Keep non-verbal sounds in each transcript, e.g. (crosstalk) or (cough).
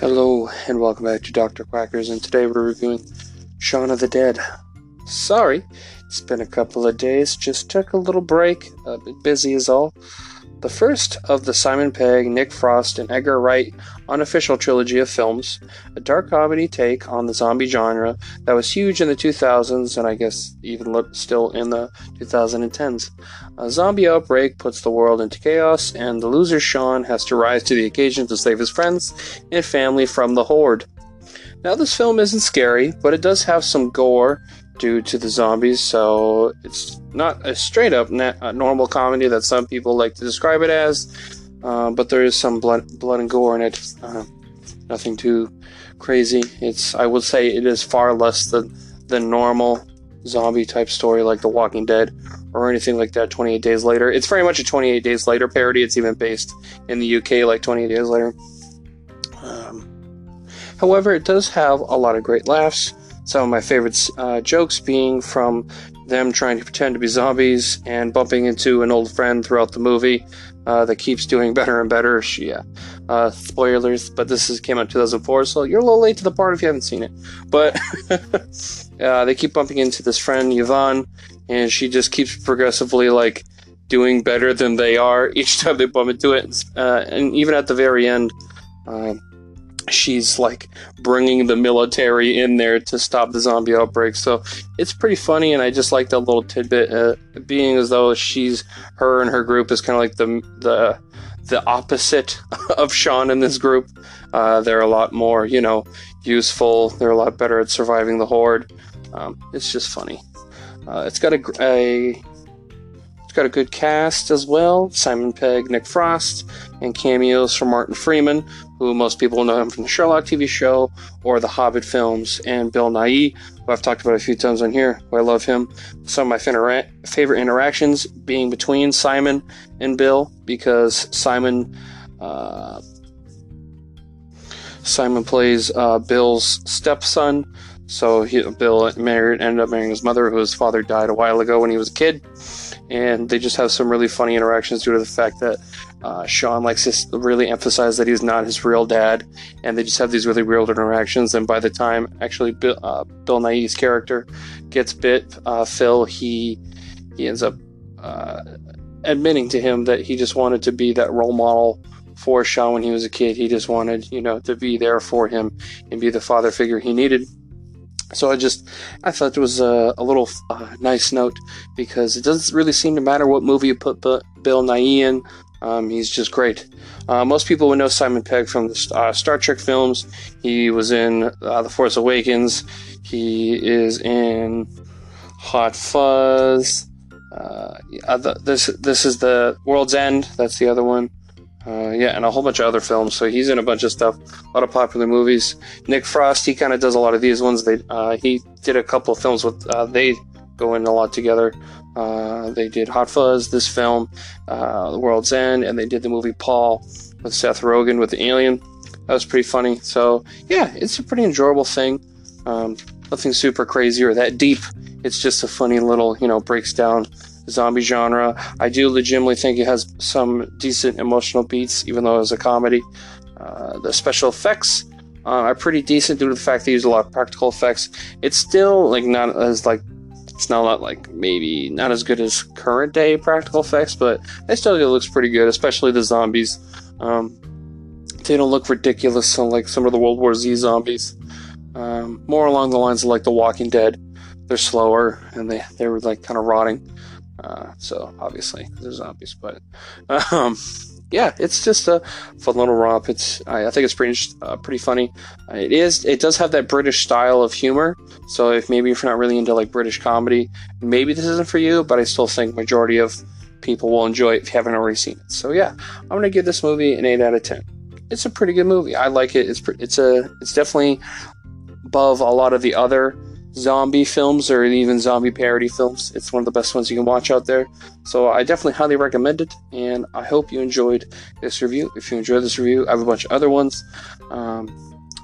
Hello, and welcome back to Dr. Quackers, and today we're reviewing Shaun of the Dead. Sorry, it's been a couple of days, just took a little break, uh, a bit busy as all. The first of the Simon Pegg, Nick Frost, and Edgar Wright unofficial trilogy of films, a dark comedy take on the zombie genre that was huge in the 2000s and I guess even still in the 2010s. A zombie outbreak puts the world into chaos, and the loser Shaun has to rise to the occasion to save his friends and family from the horde. Now, this film isn't scary, but it does have some gore due to the zombies, so it's not a straight up na- normal comedy that some people like to describe it as, uh, but there is some blood, blood and gore in it. Uh, nothing too crazy. It's I would say it is far less than the normal zombie type story like The Walking Dead or anything like that. 28 Days Later. It's very much a 28 Days Later parody. It's even based in the UK like 28 Days Later. Um, however, it does have a lot of great laughs. Some of my favorite uh, jokes being from them trying to pretend to be zombies and bumping into an old friend throughout the movie uh, that keeps doing (laughs) better and better. She, yeah, uh, spoilers, but this is, came out 2004, so you're a little late to the part if you haven't seen it. But (laughs) uh, they keep bumping into this friend Yvonne, and she just keeps progressively like doing better than they are each (laughs) time they bump into it. Uh, and even at the very end, uh, she's like bringing the military in there to stop the zombie outbreak. So it's pretty funny, and I just like that little tidbit, uh, being as though she's her and her group is kind of like the the the opposite (laughs) of Shaun in this group. Uh, they're a lot more, you know, useful. They're a lot better at surviving the horde. Um, it's just funny. Uh, it's got a, a it's got a good cast as well. Simon Pegg, Nick Frost, and cameos from Martin Freeman, who most people know him from the Sherlock TV show or the Hobbit films, and Bill Nighy, who I've talked about a few times on here, who I love him. Some of my favorite interactions being between Simon and Bill, because Simon. Uh, Simon plays uh, Bill's stepson, so he, Bill married, ended up marrying his mother, whose father died a while ago when he was a kid and they just have some really funny interactions due to the fact that uh, Shaun likes to really emphasize that he's not his real dad, and they just have these really weird interactions. And by the time actually Bill, uh, Bill Nighy's character gets bit, uh, Phil he he ends up uh, admitting to him that he just wanted to be that role model for Shaun when he was a kid. He just wanted you know to be there for him and be the father figure he needed. So I just, I thought it was a, a little uh, nice note because it doesn't really seem to matter what movie you put Bill Nighy in. Um, he's just great. Uh, most people would know Simon Pegg from the uh, Star Trek films. He was in uh, The Force Awakens. He is in Hot Fuzz. Uh, yeah, this this is the World's End. That's the other one. Yeah, and a whole bunch of other films. So he's in a bunch of stuff, a lot of popular movies. Nick Frost, he kind of does a lot of these ones. They uh, he did a couple of films with uh, they go in a lot together. Uh, they did Hot Fuzz, this film, uh, The World's End, and they did the movie Paul with Seth Rogen with the alien. That was pretty funny. So yeah, it's a pretty enjoyable thing. Um, nothing super crazy or that deep. It's just a funny little, you know, breaks down zombie genre. I do legitimately think it has some decent emotional beats, even though it's a comedy. Uh, the special effects uh, are pretty decent due to the fact they use a lot of practical effects. It's still like not as like it's not like maybe not as good as current day practical effects, but it still it looks pretty good, especially the zombies. Um, they don't look ridiculous like some of the World War Z zombies. Um, more along the lines of like The Walking Dead. They're slower and they they were like kind of rotting. Uh, so obviously they're zombies, but um, yeah, it's just a fun little romp. It's I, I think it's pretty uh, pretty funny. Uh, it is. It does have that British style of humor. So if maybe if you're not really into like British comedy, maybe this isn't for you. But I still think majority of people will enjoy it if you haven't already seen it. So yeah, I'm gonna give this movie an eight out of ten. It's a pretty good movie. I like it. It's it's a it's definitely above a lot of the other zombie films or even zombie parody films. It's one of the best ones you can watch out there. So I definitely highly recommend it, and I hope you enjoyed this review. If you enjoyed this review, I have a bunch of other ones. Um,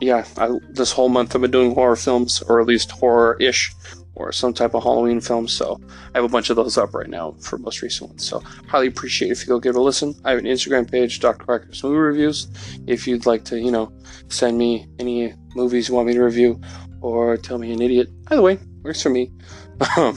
yeah, I, this whole month I've been doing horror films, or at least horror-ish or some type of Halloween film. So I have a bunch of those up right now for most recent ones. So highly appreciate if you go give it a listen. I have an Instagram page, Dr. Quacker's Movie Reviews. If you'd like to, you know, send me any movies you want me to review or tell me an idiot. Either way, works for me. Um,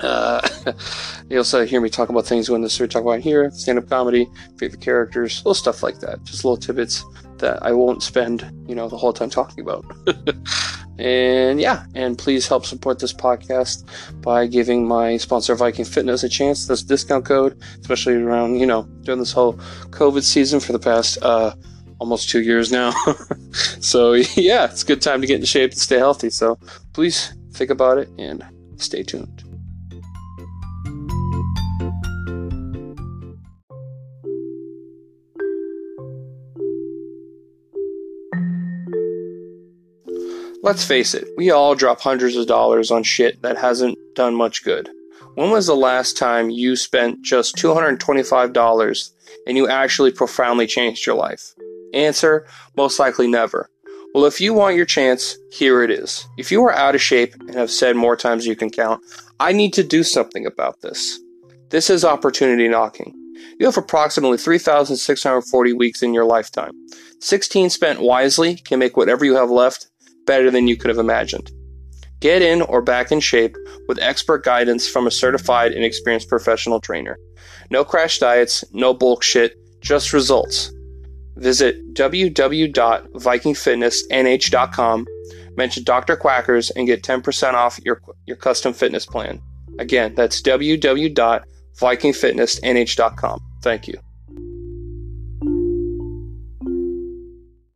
uh, (laughs) you also hear me talk about things when this we talk about here, stand-up comedy, favorite characters, little stuff like that. Just little tidbits that I won't spend, you know, the whole time talking about. (laughs) and yeah, and please help support this podcast by giving my sponsor Viking Fitness a chance. This discount code, especially around, you know, during this whole COVID season for the past uh, almost two years now. (laughs) so yeah, it's a good time to get in shape and stay healthy. So please think about it and stay tuned. Let's face it, we all drop hundreds of dollars on shit that hasn't done much good. When was the last time you spent just $225 and you actually profoundly changed your life? Answer, most likely never. Well, if you want your chance, here it is. If you are out of shape and have said more times you can count, I need to do something about this. This is opportunity knocking. You have approximately 3,640 weeks in your lifetime. 16 spent wisely can make whatever you have left better than you could have imagined. Get in or back in shape with expert guidance from a certified and experienced professional trainer. No crash diets, no bullshit, just results. Visit www.vikingfitnessnh.com, mention Dr. Quackers, and get 10% off your, your custom fitness plan. Again, that's www.vikingfitnessnh.com. Thank you.